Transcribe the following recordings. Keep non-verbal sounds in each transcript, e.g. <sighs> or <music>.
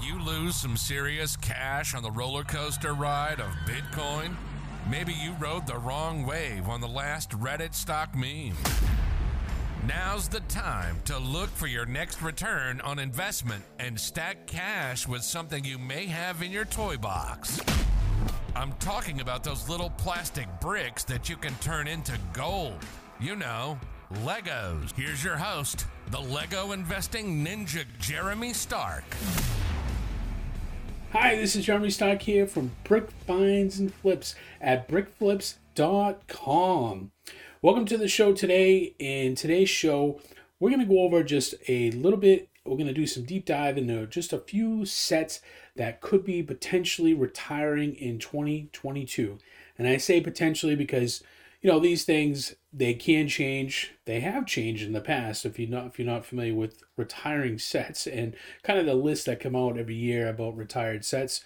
Did you lose some serious cash on the roller coaster ride of Bitcoin? Maybe you rode the wrong wave on the last Reddit stock meme. Now's the time to look for your next return on investment and stack cash with something you may have in your toy box. I'm talking about those little plastic bricks that you can turn into gold. You know, Legos. Here's your host, the Lego investing ninja, Jeremy Stark. Hi, this is Jeremy Stark here from Brick Finds and Flips at brickflips.com. Welcome to the show today. In today's show, we're going to go over just a little bit. We're going to do some deep dive into just a few sets that could be potentially retiring in 2022. And I say potentially because you know these things they can change. They have changed in the past if you're not if you're not familiar with retiring sets and kind of the list that come out every year about retired sets.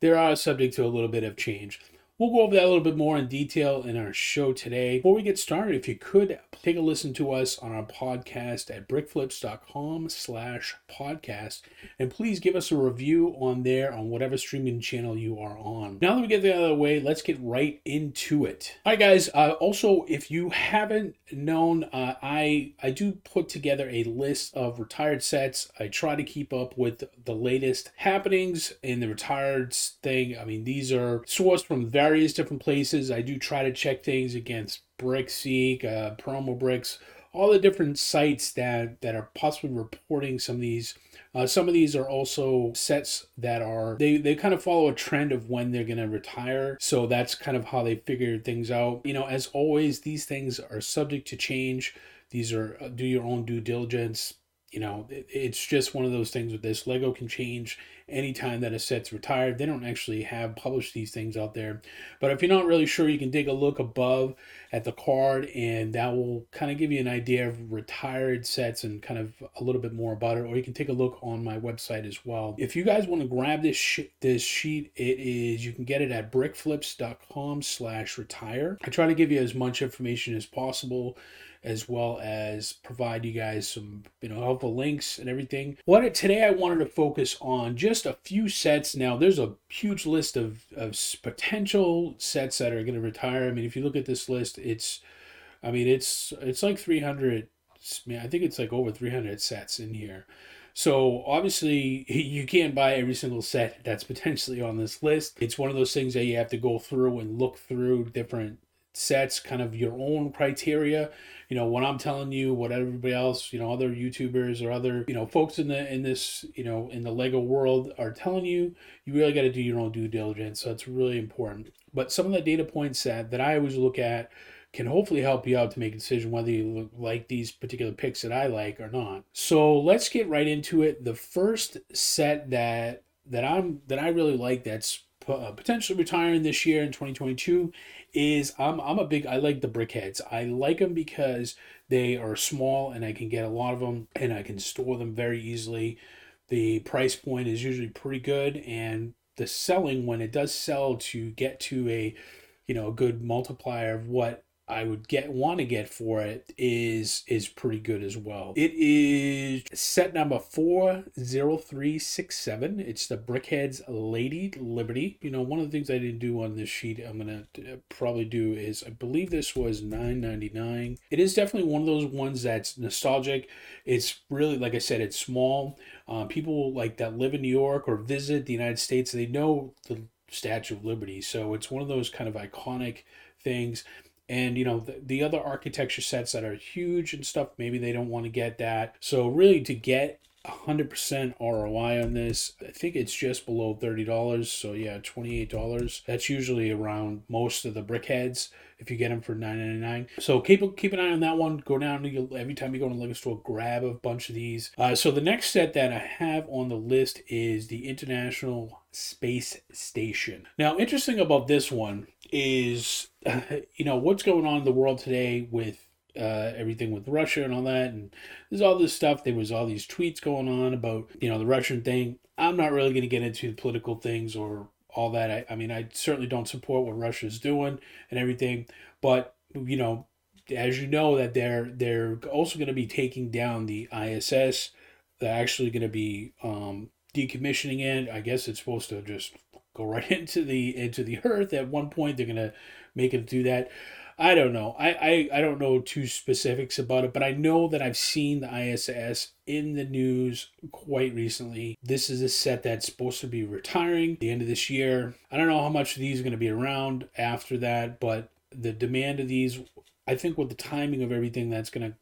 They are subject to a little bit of change We'll go over that a little bit more in detail in our show today. Before we get started, if you could take a listen to us on our podcast at brickflips.com slash podcast, and please give us a review on there on whatever streaming channel you are on. Now that we get that out of the way, let's get right into it. All right, guys. Uh, also, if you haven't known, uh, I I do put together a list of retired sets. I try to keep up with the latest happenings in the retired thing. I mean, these are sourced from various various different places. I do try to check things against BrickSeek, uh, Promo Bricks, all the different sites that that are possibly reporting some of these. Uh, some of these are also sets that are they they kind of follow a trend of when they're going to retire. So that's kind of how they figure things out. You know, as always, these things are subject to change. These are uh, do your own due diligence you know, it's just one of those things with this. Lego can change anytime that a set's retired. They don't actually have published these things out there. But if you're not really sure, you can take a look above at the card and that will kind of give you an idea of retired sets and kind of a little bit more about it. Or you can take a look on my website as well. If you guys want to grab this sh- this sheet, it is you can get it at brickflips.com slash retire. I try to give you as much information as possible as well as provide you guys some you know helpful links and everything. What today I wanted to focus on just a few sets. Now there's a huge list of of potential sets that are going to retire. I mean, if you look at this list, it's I mean it's it's like 300. I think it's like over 300 sets in here. So obviously <laughs> you can't buy every single set that's <laughs> potentially on this list. It's one of those things that you have to go through and look through different sets, kind of your own criteria. You know what i'm telling you what everybody else you know other youtubers or other you know folks in the in this you know in the lego world are telling you you really got to do your own due diligence. So it's really important. But some of the data points that that i always look at can hopefully help you out to make a decision whether you like these particular picks that i like or not. So let's get right into it. The first set that that i'm that i really like that's uh, potentially retiring this year in 2022 is I'm I'm a big I like the brickheads. I like them because they are small and I can get a lot of them and I can store them very easily. The price point is usually pretty good and the selling when it does sell to get to a you know a good multiplier of what I would get want to get for it is is pretty good as well. It is set number four zero three six seven. It's the Brickheads Lady Liberty. You know, one of the things I didn't do on this sheet, I'm gonna uh, probably do is I believe this was nine ninety nine. It is definitely one of those ones that's nostalgic. It's really like I said, it's small. Uh, people like that live in New York or visit the United States, they know the Statue of Liberty, so it's one of those kind of iconic things and you know the, the other architecture sets that are huge and stuff maybe they don't want to get that so really to get 100% ROI on this. I think it's just below $30. So yeah, $28. That's usually around most of the brickheads if you get them for $9.99. So keep keep an eye on that one. Go down to every time you go to the liquor store, grab a bunch of these. Uh, so the next set that I have on the list is the International Space Station. Now, interesting about this one is, <sighs> you know, what's going on in the world today with uh, everything with Russia and all that. And there's all this stuff. There was all these tweets going on about, you know, the Russian thing. I'm not really going to get into the political things or all that. I, I mean, I certainly don't support what Russia's doing and everything. But, you know, as you know, that they're they're also going to be taking down the ISS. They're actually going to be um, decommissioning it. I guess it's supposed to just go right <laughs> into the into the earth. At one point, they're gonna make it do that. I don't know. I, I, I don't know too specifics about it, but I know that I've seen the ISS in the news quite recently. This is a set that's supposed to be retiring the end of this year. I don't know how much of these are going to be around after that, but the demand of these, I think, with the timing of everything that's going to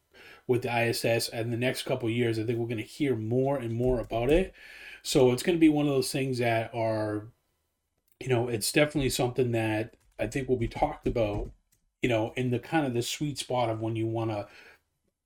with the ISS and the next couple years, I think we're going to hear more and more about it. So it's going to be one of those things that are, you know, it's definitely something that I think will be talked about you know, in the kind of the sweet spot of when you want to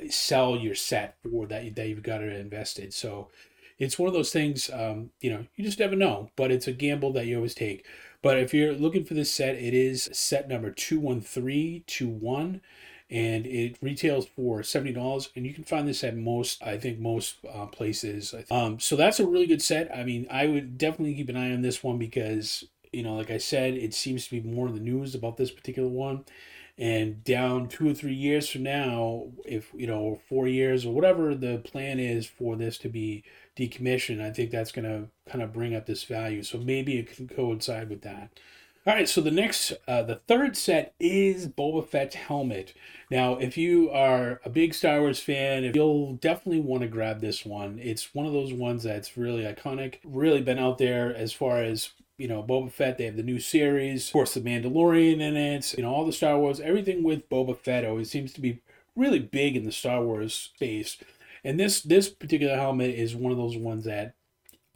sell your set for that that you've got it invested. So it's one of those things, um, you know, you just never know, but it's a gamble that you always take. But if you're looking for this set, it is set number 21321 and it retails for $70 and you can find this at most i think most uh, places um, so that's a really good set. I mean i would definitely keep an eye on this one because you know like i said it seems to be more in the news about this particular one. And down two or three years from now if you know four years or whatever the plan is for this to be decommissioned i think that's going to kind of bring up this value. So maybe it can coincide with that all right, so the next, uh, the third set is Boba Fett's helmet. Now, if you are a big Star Wars fan, you'll definitely want to grab this one. It's one of those ones that's really iconic, really been out there as far as you know, Boba Fett. They have the new series, of course, the Mandalorian in it. You know, all the Star Wars, everything with Boba Fett always seems to be really big in the Star Wars space. And this this particular helmet is one of those ones that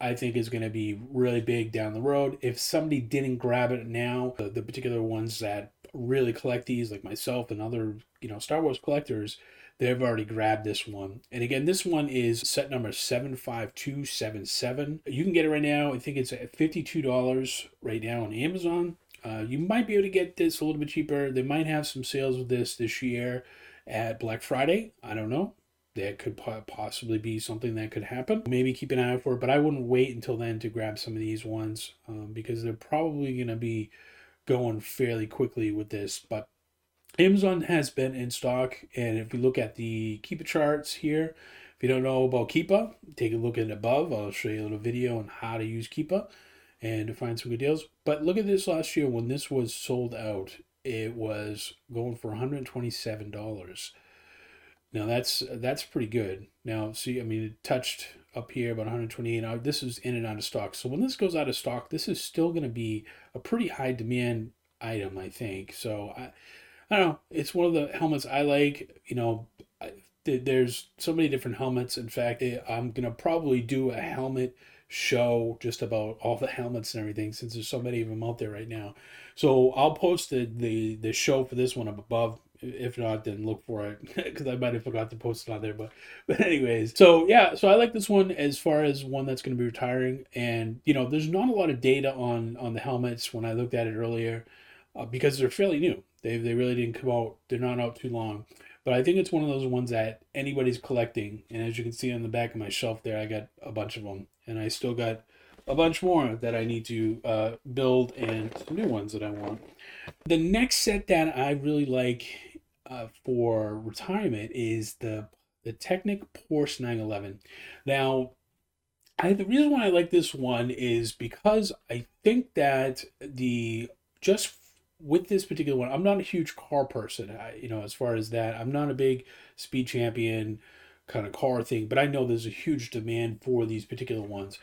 I think is going to be really big down the road. If somebody didn't grab it now, the, the particular ones that really collect these, like myself and other you know Star Wars collectors, they've already grabbed this one. And again, this one is set number 75277. You can get it right now. I think it's at $52 right now on Amazon. Uh, you might be able to get this a little bit cheaper. They might have some sales with this this year at Black Friday. I don't know. That could possibly be something that could happen. Maybe keep an eye out for it, but I wouldn't wait until then to grab some of these ones um, because they're probably going to be going fairly quickly with this. But Amazon has been in stock, and if we look at the Keepa charts here, if you don't know about Keepa, take a look at it above. I'll show you a little video on how to use Keepa and to find some good deals. But look at this last year when this was sold out, it was going for $127. Now that's that's pretty good. Now see, I mean, it touched up here about 128. Now this is in and out of stock. So when this goes out of stock, this is still going to be a pretty high demand item, I think. So I I don't know. It's one of the helmets I like. You know, I, there's so many different helmets. In fact, eh, I'm gonna probably do a helmet show just about all the helmets and everything since there's so many of them out there right now. So I'll post the the, the show for this one up above. If not, then look for it <laughs> because I might have forgot to post it on there. But but anyways, so yeah, so I like this one as far as one that's going to be retiring. And you know, there's not a lot of data on on the helmets when I looked at it earlier uh, because they're fairly new. They they really didn't come out. They're not out too long. But I think it's one of those ones that anybody's collecting. And as you can see on the back of my shelf there, I got a bunch of them, and I still got a bunch more that I need to uh, build and new ones that I want. The next set that I really like uh, for retirement is the the Technic Porsche 911. Now, I, the reason why I like this one is because I think that the just with this particular one, I'm not a huge car person. I, you know, as far as that, I'm not a big speed champion kind of car thing, but I know there's a huge demand for these particular ones.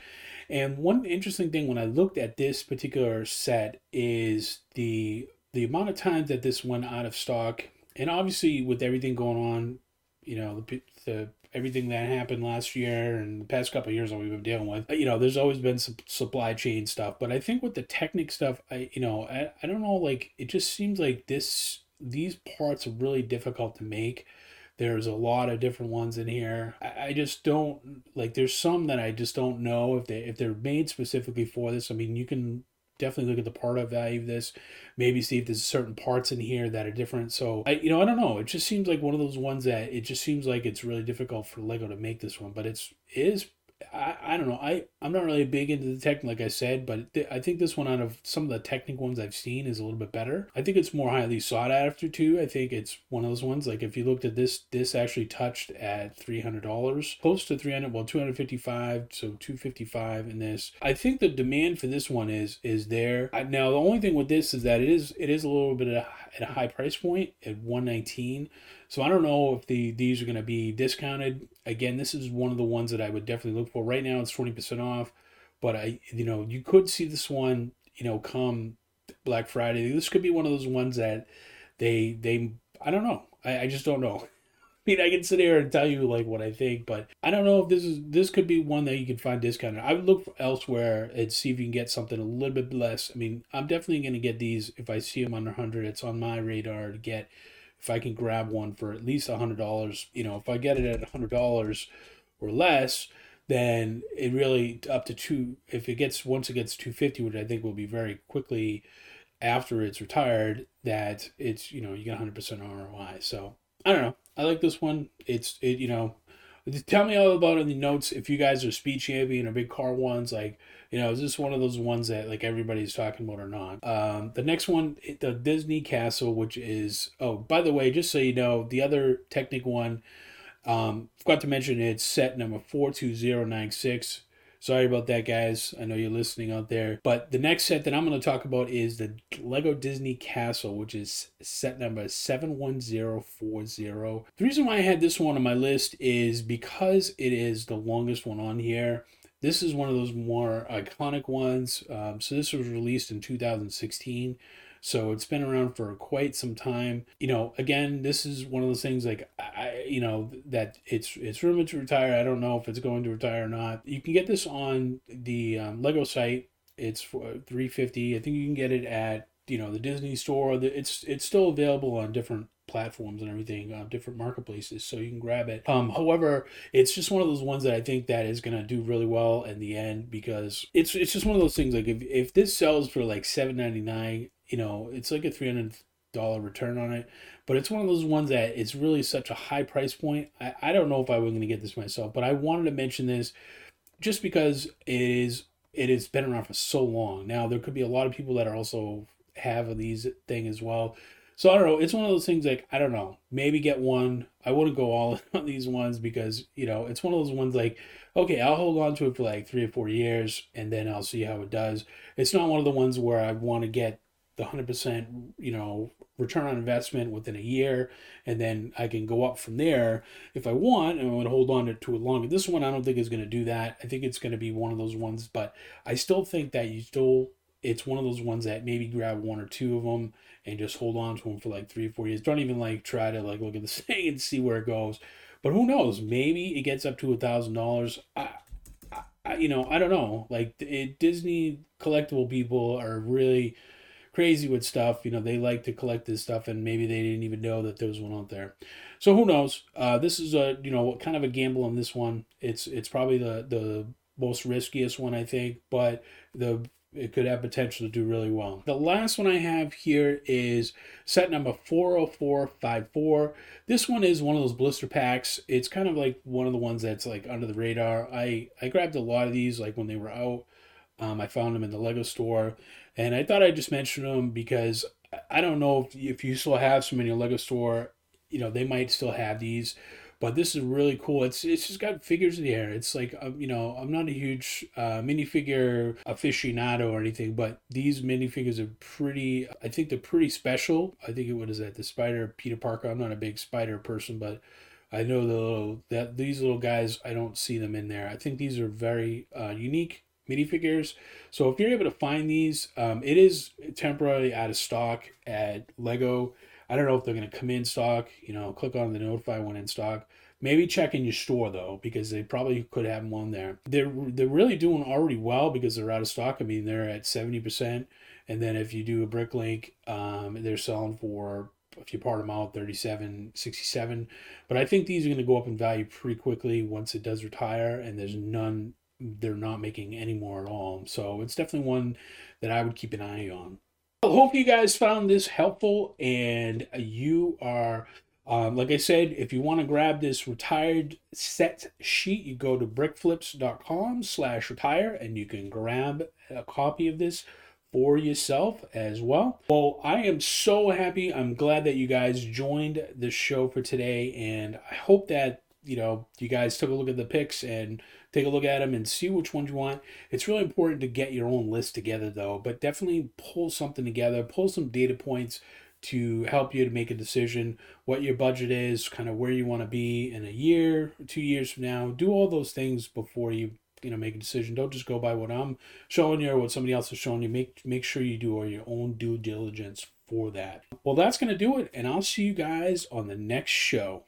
And one interesting thing when I looked at this particular set is the the amount of times that this went out of stock, and obviously with everything going on, you know, the, the everything that happened last year and the past couple years that we've been dealing with. You know, there's always been some supply chain stuff, but I think with the Technic stuff, I you know, I, I don't know, like it just seems like this these parts are really difficult to make. There's a lot of different ones in here. I, I just don't like. There's some that I just don't know if they if they're made specifically for this. I mean, you can definitely look at the part of value of this. Maybe see if there's certain parts in here that are different. So i you know i don't know. It just seems like one of those ones that it just seems like it's really difficult for lego to make this one but it's it is I, I don't know. I I'm not really big into the tech, like I said, but th- I think this one out of some of the Technic ones I've seen is a little bit better. I think it's more highly sought after too. I think it's one of those ones like if you looked at this, this actually touched at three hundred dollars, close to three hundred, well two hundred fifty five, so two fifty five in this. I think the demand for this one is is there. I, now the only thing with this is that it is it is a little bit at a high price point at one nineteen. So I don't know if the these are going to be discounted. Again, this is one of the ones that I would definitely look for. Right now it's 20% off, but I you know, you could see this one, you know, come Black Friday. This could be one of those ones that they they I don't know. I, I just don't know. I mean, I can sit here and tell you like what I think, but I don't know if this is this could be one that you can find discounted. I would look elsewhere and see if you can get something a little bit less. I mean, I'm definitely going to get these if I see them under 100. It's on my radar to get if I can grab one for at least a hundred dollars, you know, if I get it at a hundred dollars or less, then it really up to two. If it gets once it gets two fifty, which I think will be very quickly after it's retired, that it's you know you get hundred percent ROI. So I don't know. I like this one. It's it you know. Tell me all about in the notes if you guys are speed champion or big car ones like you know, is this one of those ones that like everybody's talking about or not? Um, the next one, the Disney Castle, which is oh, by the way, just so you know, the other Technic one, um, forgot to mention it's set number four two zero nine six. Sorry about that, guys. I know you're listening out there. But the next set that I'm going to talk about is the Lego Disney Castle, which is set number 71040. The reason why I had this one on my list is because it is the longest one on here. This is one of those more iconic ones. Um, so this was released in 2016. So it's been around for quite some time. You know, again, this is one of those things like you know, that it's it's rumored to retire. I don't know if it's going to retire or not. You can get this on the um, Lego site. It's for 350. I think you can get it at you know the Disney store. It's it's still available on different platforms and everything, uh, different marketplaces, so you can grab it. Um, however, it's just one of those ones that I think that is gonna do really well in the end because it's it's just one of those things. Like if, if this sells for like seven ninety nine, you know, it's like a three hundred dollar return on it. But it's one of those ones that it's really such a high price point. I, I don't know if I was gonna get this myself, but I wanted to mention this just because it is it has been around for so long. Now there could be a lot of people that are also have these thing as well. So I don't know. It's one of those things like I don't know. Maybe get one. I wouldn't go all <laughs> on these ones because you know it's one of those ones like okay, I'll hold on to it for like three or four years and then I'll see how it does. It's not one of the ones where I want to get the hundred percent you know return on investment within a year and then I can go up from there if I want and I would hold on to it longer. This one I don't think is going to do that. I think it's going to be one of those ones, but I still think that you still it's one of those ones that maybe grab one or two of them and just hold on to them for like three or four years. Don't even like try to like look at the <laughs> thing and see where it goes. But who knows? Maybe it gets up to a thousand dollars. I, you know, I don't know. Like it, Disney collectible people are really crazy with stuff. You know, they like to collect this stuff, and maybe they didn't even know that there was one out there. So who knows? Uh, this is a you know kind of a gamble on this one. It's it's probably the the most riskiest one I think, but the it could have potential to do really well. The last one I have here is set number 40454. This one is one of those blister packs. It's kind of like one of the ones that's like under the radar. I, I grabbed a lot of these like when they were out. Um, I found them in the Lego store and I thought I'd just mention them because I don't know if, if you still have some in your Lego store, you know, they might still have these but this is really cool. It's it's just got figures in the air. It's like um, you know I'm not a huge uh, minifigure aficionado or anything, but these minifigures are pretty. I think they're pretty special. I think it what is that the Spider Peter Parker. I'm not a big Spider person, but I know the little that these little guys. I don't see them in there. I think these are very uh, unique minifigures. So if you're able to find these, um, it is temporarily out of stock at Lego. I don't know if they're going to come in stock. You know, click on the notify when in stock. Maybe check in your store though, because they probably could have one there. They're they're really doing already well because they're out of stock. I mean, they're at seventy percent, and then if you do a Bricklink, um, they're selling for if you part them out 37 67 but i think these are going to go up in value pretty quickly once it does retire and there's none they're not making any more at all so it's definitely one that i would keep an eye on I hope you guys found this helpful and you are Um, like I said, if you want to grab this retired set sheet, you go to brickflips.com slash retire and you can grab a copy of this for yourself as well. Well, I am so happy. I'm glad that you guys joined the show for today, and I hope that you know you guys took a look at the picks and take a look at them and see which ones you want. It's really important to get your own list together though, but definitely pull something together, pull some data points to help you to make a decision what your budget is, kind of where you want to be in a year, two years from now. Do all those things before you you know make a decision. Don't just go by what I'm showing you or what somebody else is showing you. Make make sure you do all your own due diligence for that. Well, that's gonna do it, and I'll see you guys on the next show.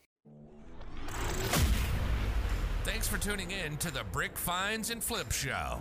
Thanks for tuning in to the Brick Finds and Flip Show.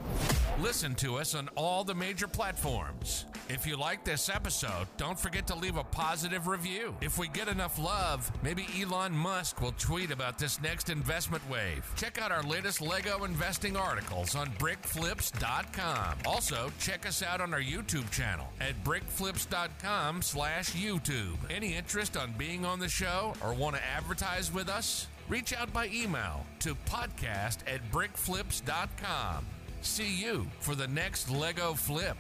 Listen to us on all the major platforms. If you like this episode, don't forget to leave a positive review. If we get enough love, maybe Elon Musk will tweet about this next investment wave. Check out our latest Lego investing articles on brickflips.com. Also, check us out on our YouTube channel at brickflips.com slash YouTube. Any interest on being on the show or want to advertise with us? Reach out by email to podcast at brickflips.com. See you for the next Lego flip.